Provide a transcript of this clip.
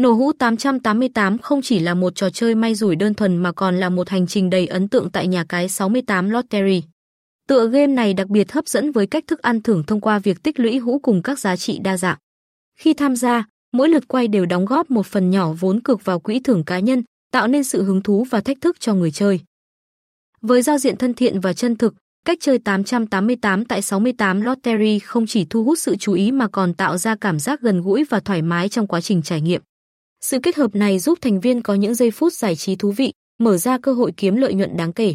Nổ hũ 888 không chỉ là một trò chơi may rủi đơn thuần mà còn là một hành trình đầy ấn tượng tại nhà cái 68 Lottery. Tựa game này đặc biệt hấp dẫn với cách thức ăn thưởng thông qua việc tích lũy hũ cùng các giá trị đa dạng. Khi tham gia, mỗi lượt quay đều đóng góp một phần nhỏ vốn cược vào quỹ thưởng cá nhân, tạo nên sự hứng thú và thách thức cho người chơi. Với giao diện thân thiện và chân thực, cách chơi 888 tại 68 Lottery không chỉ thu hút sự chú ý mà còn tạo ra cảm giác gần gũi và thoải mái trong quá trình trải nghiệm. Sự kết hợp này giúp thành viên có những giây phút giải trí thú vị, mở ra cơ hội kiếm lợi nhuận đáng kể.